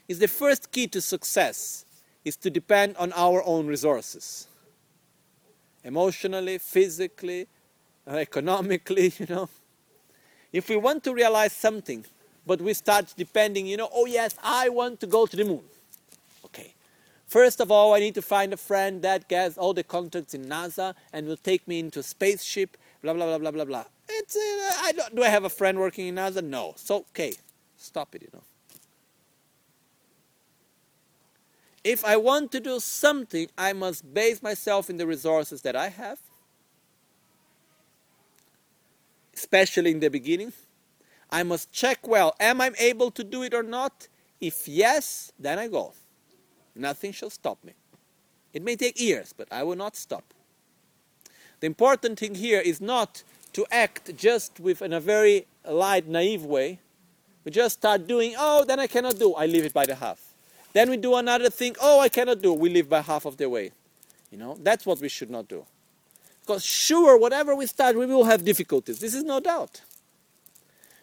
it's the first key to success is to depend on our own resources. Emotionally, physically, economically, (laughs) you know. If we want to realize something, but we start depending, you know, oh yes, I want to go to the moon. Okay. First of all, I need to find a friend that gets all the contacts in NASA and will take me into a spaceship, blah, blah, blah, blah, blah, blah. It's, uh, I don't, do I have a friend working in NASA? No. So, okay, stop it, you know. If I want to do something, I must base myself in the resources that I have, especially in the beginning. I must check well, am I able to do it or not? If yes, then I go. Nothing shall stop me. It may take years, but I will not stop. The important thing here is not to act just with in a very light, naive way. We just start doing, oh, then I cannot do. I leave it by the half. Then we do another thing, oh, I cannot do. We leave by half of the way. You know, that's what we should not do. Because sure, whatever we start, we will have difficulties. This is no doubt.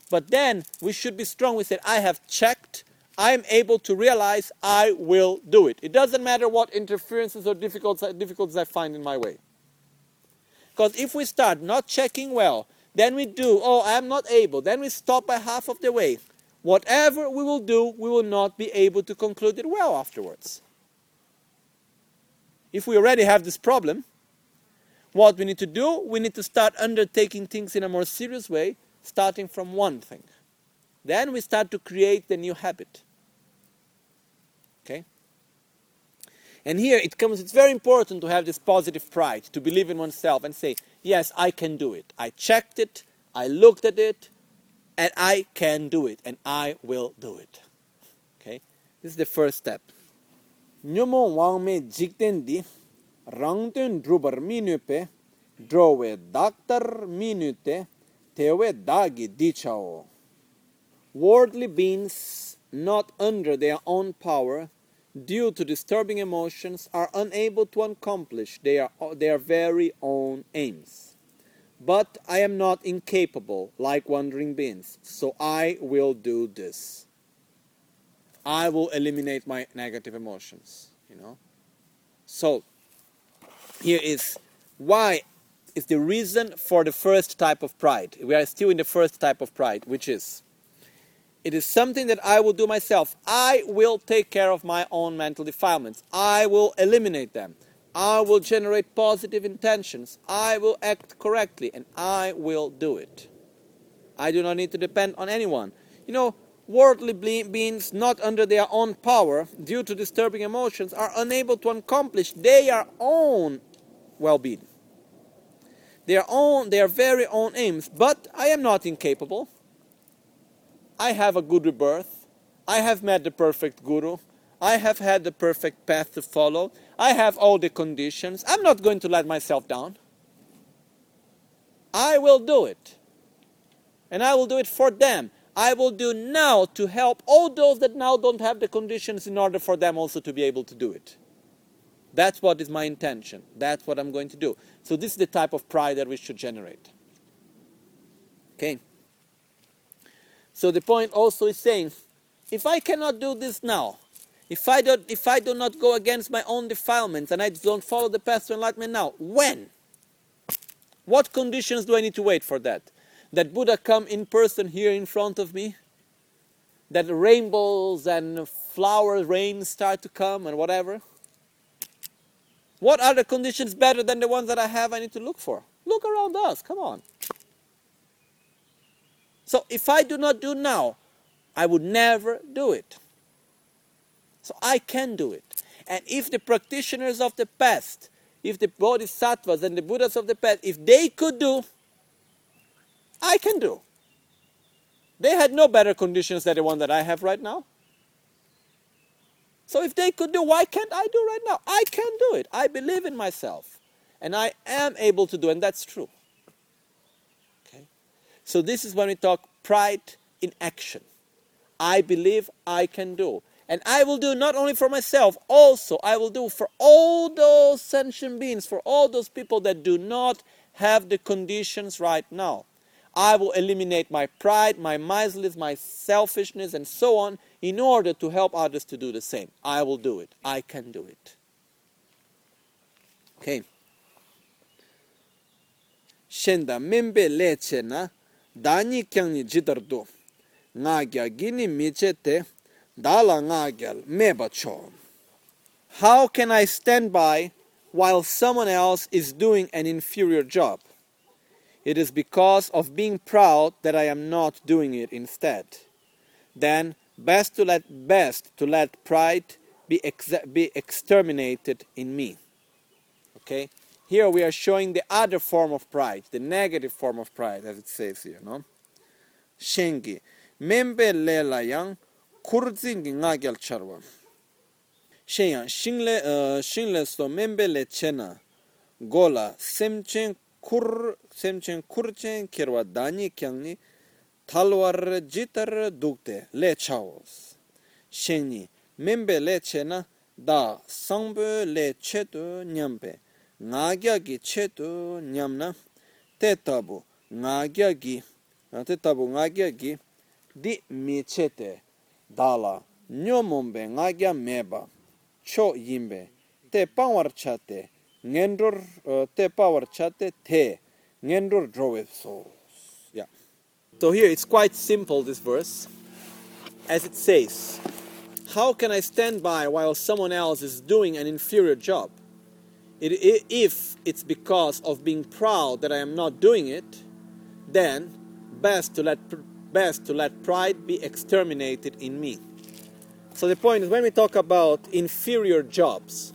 But then we should be strong. We said, I have checked I am able to realize I will do it. It doesn't matter what interferences or difficulties I find in my way. Because if we start not checking well, then we do, oh, I am not able, then we stop by half of the way. Whatever we will do, we will not be able to conclude it well afterwards. If we already have this problem, what we need to do, we need to start undertaking things in a more serious way, starting from one thing. Then we start to create the new habit. Okay? And here it comes, it's very important to have this positive pride, to believe in oneself and say, yes, I can do it. I checked it, I looked at it, and I can do it, and I will do it. Okay? This is the first step. Rangten drubar minupe, drowe doctor minute, tewe dagi dichao worldly beings not under their own power due to disturbing emotions are unable to accomplish their, their very own aims. But I am not incapable like wandering beings, so I will do this. I will eliminate my negative emotions, you know. So here is why is the reason for the first type of pride. We are still in the first type of pride, which is it is something that I will do myself. I will take care of my own mental defilements. I will eliminate them. I will generate positive intentions. I will act correctly and I will do it. I do not need to depend on anyone. You know, worldly beings not under their own power due to disturbing emotions are unable to accomplish their own well-being. Their own their very own aims, but I am not incapable. I have a good rebirth. I have met the perfect guru. I have had the perfect path to follow. I have all the conditions. I'm not going to let myself down. I will do it. And I will do it for them. I will do now to help all those that now don't have the conditions in order for them also to be able to do it. That's what is my intention. That's what I'm going to do. So, this is the type of pride that we should generate. Okay? So the point also is saying, if I cannot do this now, if I, don't, if I do not go against my own defilements and I don't follow the path to enlightenment now, when? What conditions do I need to wait for that? That Buddha come in person here in front of me? That rainbows and flower rains start to come and whatever? What are the conditions better than the ones that I have I need to look for? Look around us, come on. So if I do not do now, I would never do it. So I can do it. And if the practitioners of the past, if the bodhisattvas and the Buddhas of the past, if they could do, I can do. They had no better conditions than the one that I have right now. So if they could do, why can't I do right now? I can do it. I believe in myself. And I am able to do, and that's true. Okay? So this is when we talk pride in action. I believe I can do. And I will do not only for myself, also I will do for all those sentient beings, for all those people that do not have the conditions right now. I will eliminate my pride, my miserliness, my selfishness, and so on in order to help others to do the same. I will do it. I can do it. Okay. Shenda membe leche na dani kyangni jidardo nga gya gini miche te dala meba cho. How can I stand by while someone else is doing an inferior job? It is because of being proud that I am not doing it instead. Then best to let best to let pride be ex- be exterminated in me. Okay? Here we are showing the other form of pride, the negative form of pride, as it says here, no? Shengi. Membe lela yang kurzingi ngagyal charwa. Shenyang, shingle, uh, shingle so membe le chena. Gola, semchen kur semchen kurchen kirwa dani kyangni talwar jitar dukte le chaos. Sheni membe le chena da sangbe le chetu nyambe ngagya gi chetu nyamna. Te tabu ngagya gi te tabu ngagya gi di mi chete. Dala nyomombe ngagya meba. Cho yimbe te pawar chate. Ngendor te pawar chate te. Ngendor drowe so. So here it's quite simple this verse as it says how can i stand by while someone else is doing an inferior job it, if it's because of being proud that i am not doing it then best to let best to let pride be exterminated in me so the point is when we talk about inferior jobs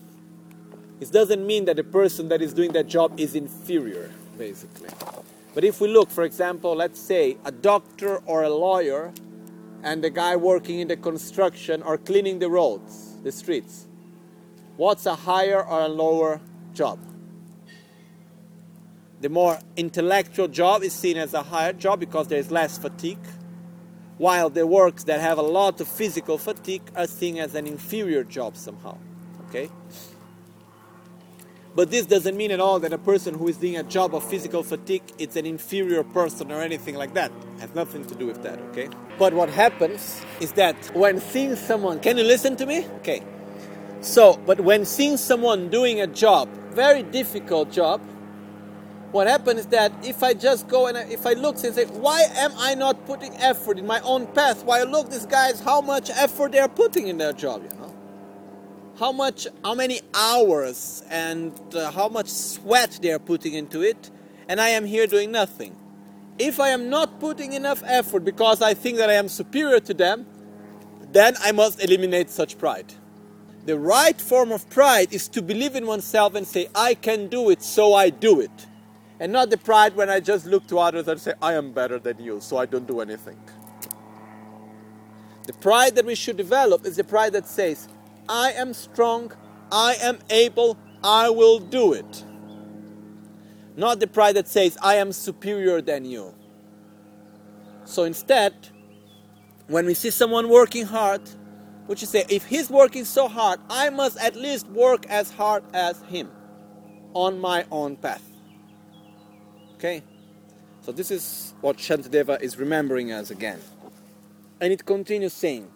it doesn't mean that the person that is doing that job is inferior, basically. But if we look, for example, let's say a doctor or a lawyer and the guy working in the construction or cleaning the roads, the streets, what's a higher or a lower job? The more intellectual job is seen as a higher job because there is less fatigue, while the works that have a lot of physical fatigue are seen as an inferior job somehow. Okay? But this doesn't mean at all that a person who is doing a job of physical fatigue it's an inferior person or anything like that. It has nothing to do with that, okay? But what happens is that when seeing someone, can you listen to me? Okay. So, but when seeing someone doing a job, very difficult job, what happens is that if I just go and I, if I look and say, why am I not putting effort in my own path? Why look, these guys, how much effort they are putting in their job, you know? How much, how many hours and uh, how much sweat they are putting into it, and I am here doing nothing. If I am not putting enough effort because I think that I am superior to them, then I must eliminate such pride. The right form of pride is to believe in oneself and say, I can do it, so I do it. And not the pride when I just look to others and say, I am better than you, so I don't do anything. The pride that we should develop is the pride that says, I am strong, I am able, I will do it. Not the pride that says, I am superior than you. So instead, when we see someone working hard, we should say, if he's working so hard, I must at least work as hard as him on my own path. Okay? So this is what Shantideva is remembering us again. And it continues saying,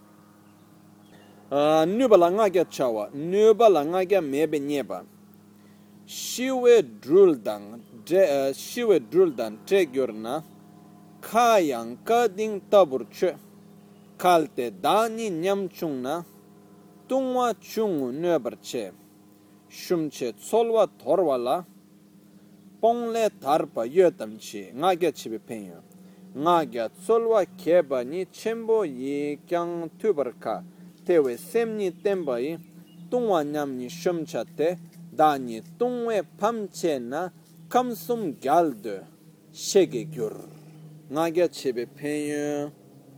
nyuba la nga kya chawa, nyuba la nga kya mebe nyeba. Shiwe drul dang, shiwe drul dang te gyur na, ka yang ka ding tabur che, kal te dani nyam chung na, tungwa chung nyobar che, shum che tsolwa torwa la, pong le tarpa yotam chi, nga kya chibi penyo. Nga kya tsolwa keba ni chenpo yi kyang tubar ka, tewe semni tenpayi tungwa nyamni shomcha te dani tungwe pamche na kamsum gyaldo shege gyur. Nga gya chebe penyo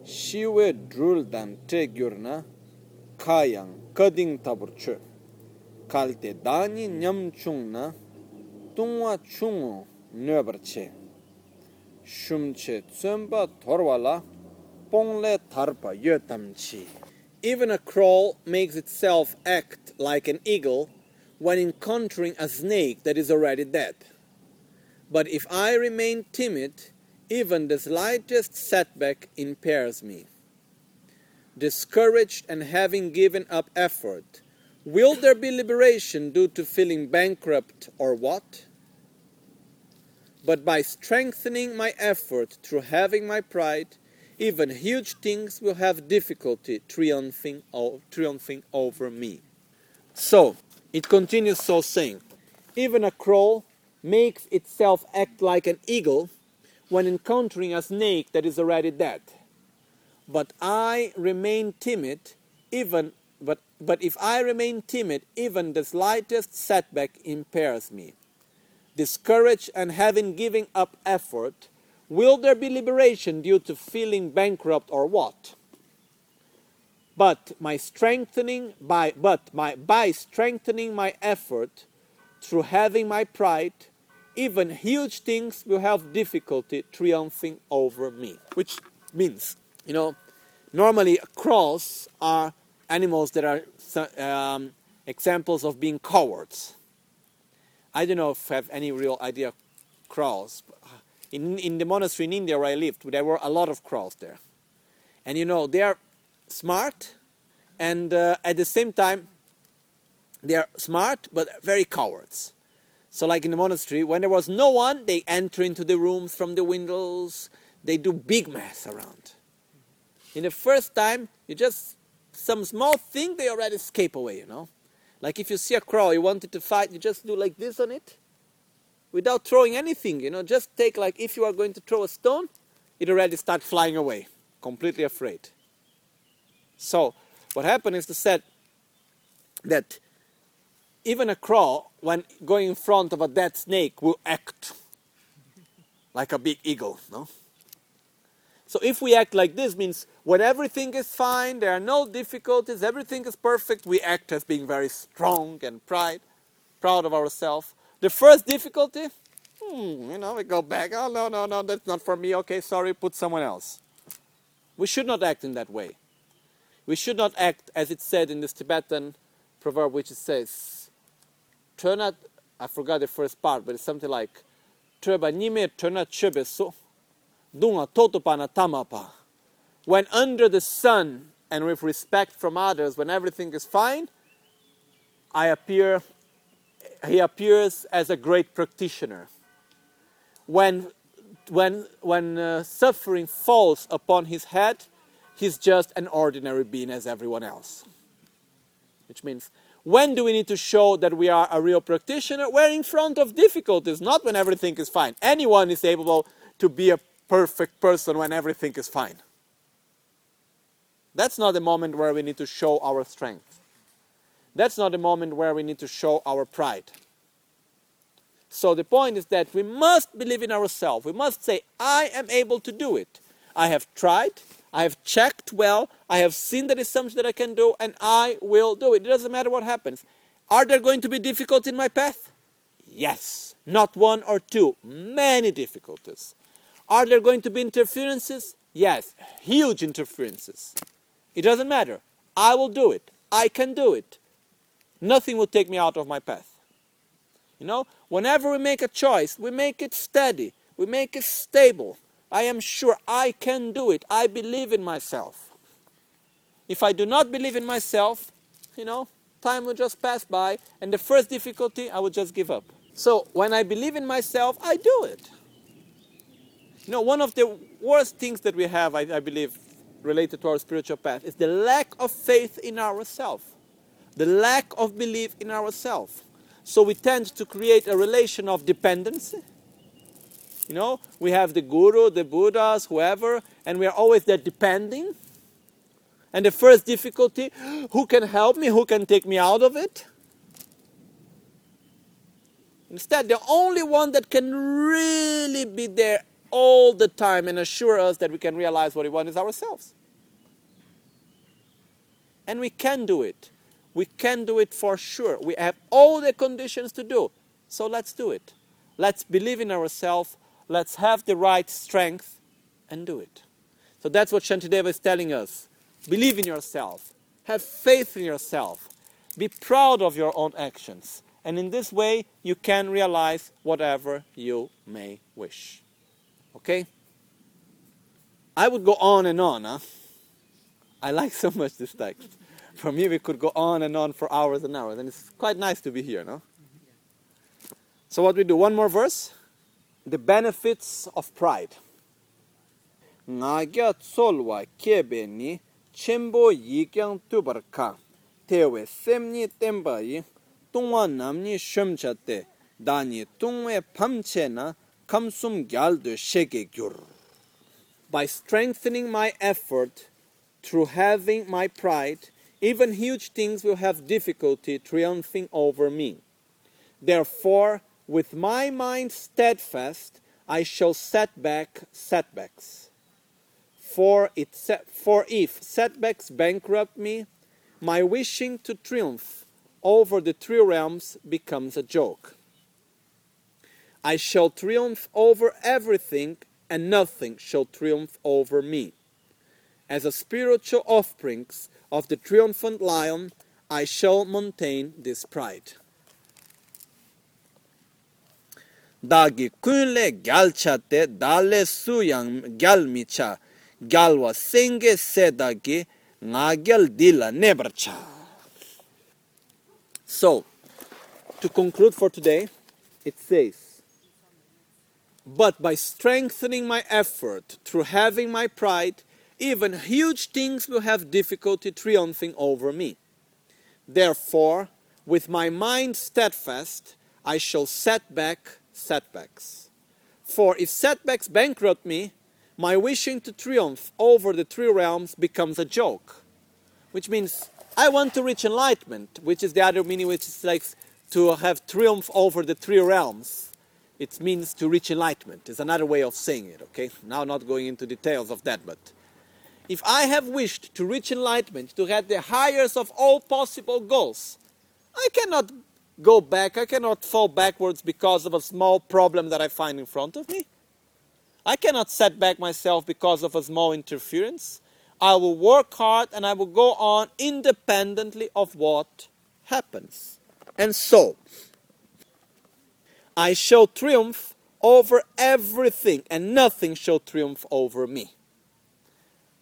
shiwe drul dan te gyur na kayang kading tabur chu. Kalte dani nyamchung na tungwa chungu nöbar che. Shumche tsumba torwa la pongle tarpa yotamchi. Even a crow makes itself act like an eagle when encountering a snake that is already dead. But if i remain timid even the slightest setback impairs me. Discouraged and having given up effort will there be liberation due to feeling bankrupt or what? But by strengthening my effort through having my pride, even huge things will have difficulty triumphing, o- triumphing over me. So, it continues so saying, even a crow makes itself act like an eagle when encountering a snake that is already dead. But I remain timid, even but but if I remain timid, even the slightest setback impairs me discouraged and having given up effort, will there be liberation due to feeling bankrupt or what? But my strengthening by but my by strengthening my effort through having my pride, even huge things will have difficulty triumphing over me. Which means, you know, normally crows are animals that are um, examples of being cowards I don't know if I have any real idea of crows. In, in the monastery in India where I lived, there were a lot of crows there. And you know, they are smart, and uh, at the same time, they are smart but very cowards. So, like in the monastery, when there was no one, they enter into the rooms from the windows, they do big mess around. In the first time, you just, some small thing, they already escape away, you know. Like if you see a crow, you want it to fight, you just do like this on it without throwing anything, you know, just take like if you are going to throw a stone, it already start flying away, completely afraid. So what happened is to said that even a crow, when going in front of a dead snake, will act like a big eagle, no? So if we act like this means when everything is fine, there are no difficulties, everything is perfect, we act as being very strong and pride, proud of ourselves. The first difficulty, hmm, you know, we go back, oh no, no, no, that's not for me, okay, sorry, put someone else. We should not act in that way. We should not act as it said in this Tibetan proverb, which says, turn out, I forgot the first part, but it's something like, Treba nime turn out chebeso, dunga totopana tamapa. When under the sun and with respect from others, when everything is fine, I appear, he appears as a great practitioner. When, when, when uh, suffering falls upon his head, he's just an ordinary being as everyone else. Which means, when do we need to show that we are a real practitioner? We're in front of difficulties, not when everything is fine. Anyone is able to be a perfect person when everything is fine. That's not the moment where we need to show our strength. That's not a moment where we need to show our pride. So the point is that we must believe in ourselves. We must say, I am able to do it. I have tried, I have checked well, I have seen that it's something that I can do, and I will do it. It doesn't matter what happens. Are there going to be difficulties in my path? Yes. Not one or two, many difficulties. Are there going to be interferences? Yes, huge interferences. It doesn't matter. I will do it. I can do it. Nothing will take me out of my path. You know, whenever we make a choice, we make it steady, we make it stable. I am sure I can do it. I believe in myself. If I do not believe in myself, you know, time will just pass by, and the first difficulty, I will just give up. So when I believe in myself, I do it. You know, one of the worst things that we have, I, I believe, related to our spiritual path is the lack of faith in ourselves, the lack of belief in ourselves. So we tend to create a relation of dependency You know, we have the guru, the Buddhas, whoever, and we are always there depending. And the first difficulty (gasps) who can help me? Who can take me out of it? Instead, the only one that can really be there all the time and assure us that we can realize what we want is ourselves. And we can do it. We can do it for sure. We have all the conditions to do. So let's do it. Let's believe in ourselves. Let's have the right strength and do it. So that's what Shantideva is telling us. Believe in yourself. Have faith in yourself. Be proud of your own actions. And in this way, you can realize whatever you may wish. Okay? I would go on and on. Huh? I like (laughs) so much this text. For me, we could go on and on for hours and hours. And it's quite nice to be here, no? So, what we do? One more verse. The benefits of pride. Kebe ni yikyang tewe semni temba yi tungwa namni dani tungwe pamche na kamsum shege gyur. By strengthening my effort through having my pride, even huge things will have difficulty triumphing over me. Therefore, with my mind steadfast, I shall set back setbacks. For, it, for if setbacks bankrupt me, my wishing to triumph over the three realms becomes a joke. I shall triumph over everything, and nothing shall triumph over me. As a spiritual offspring of the triumphant lion, I shall maintain this pride. Dagi kunle galchate dale suyang galmicha galwa senge sedagi ngagel dila nebercha. So, to conclude for today, it says, But by strengthening my effort through having my pride, even huge things will have difficulty triumphing over me. Therefore, with my mind steadfast, I shall set back setbacks. For if setbacks bankrupt me, my wishing to triumph over the three realms becomes a joke. Which means I want to reach enlightenment, which is the other meaning, which is like to have triumph over the three realms. It means to reach enlightenment. It's another way of saying it, okay? Now, not going into details of that, but if I have wished to reach enlightenment, to have the highest of all possible goals, I cannot go back, I cannot fall backwards because of a small problem that I find in front of me. I cannot set back myself because of a small interference. I will work hard and I will go on independently of what happens. And so, I shall triumph over everything, and nothing shall triumph over me.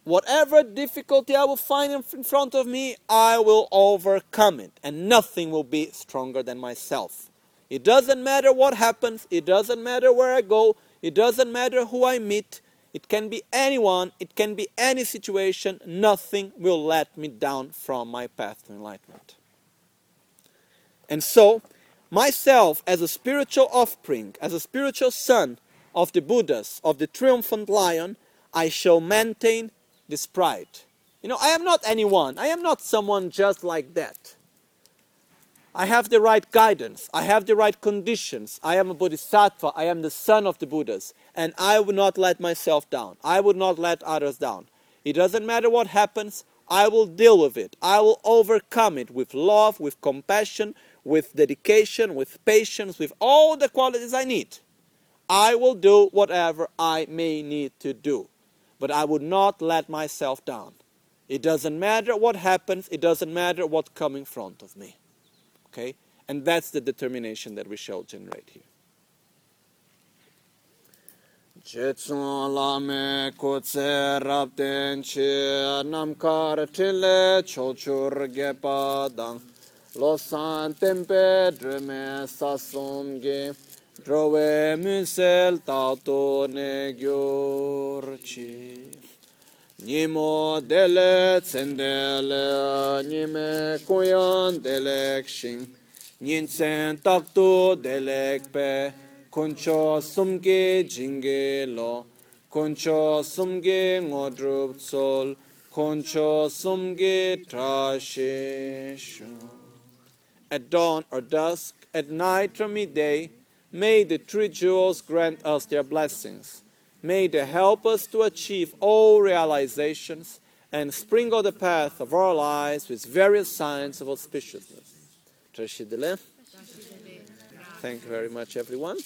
Whatever difficulty I will find in front of me, I will overcome it, and nothing will be stronger than myself. It doesn't matter what happens, it doesn't matter where I go, it doesn't matter who I meet, it can be anyone, it can be any situation, nothing will let me down from my path to enlightenment. And so, myself as a spiritual offspring, as a spiritual son of the Buddhas, of the triumphant lion, I shall maintain this pride. You know, I am not anyone. I am not someone just like that. I have the right guidance. I have the right conditions. I am a bodhisattva. I am the son of the Buddhas. And I will not let myself down. I will not let others down. It doesn't matter what happens. I will deal with it. I will overcome it with love, with compassion, with dedication, with patience, with all the qualities I need. I will do whatever I may need to do but I would not let myself down. It doesn't matter what happens, it doesn't matter what comes in front of me. Okay? And that's the determination that we shall generate here. Chetsun lame kutse rapten chi tile chochur gepadang losan tempe sasum Drove musel tato ne gyorci. Nimo dele tsendele, nime kuyan delek shing. Ninsen takto delek pe, kuncho sumge jinge lo kuncho sumge ngodrup sol kuncho sumge trashe sho at dawn or dusk, at night or midday, may the three jewels grant us their blessings. May they help us to achieve all realizations and sprinkle the path of our lives with various signs of auspiciousness. Trashidele. Thank you very much, everyone.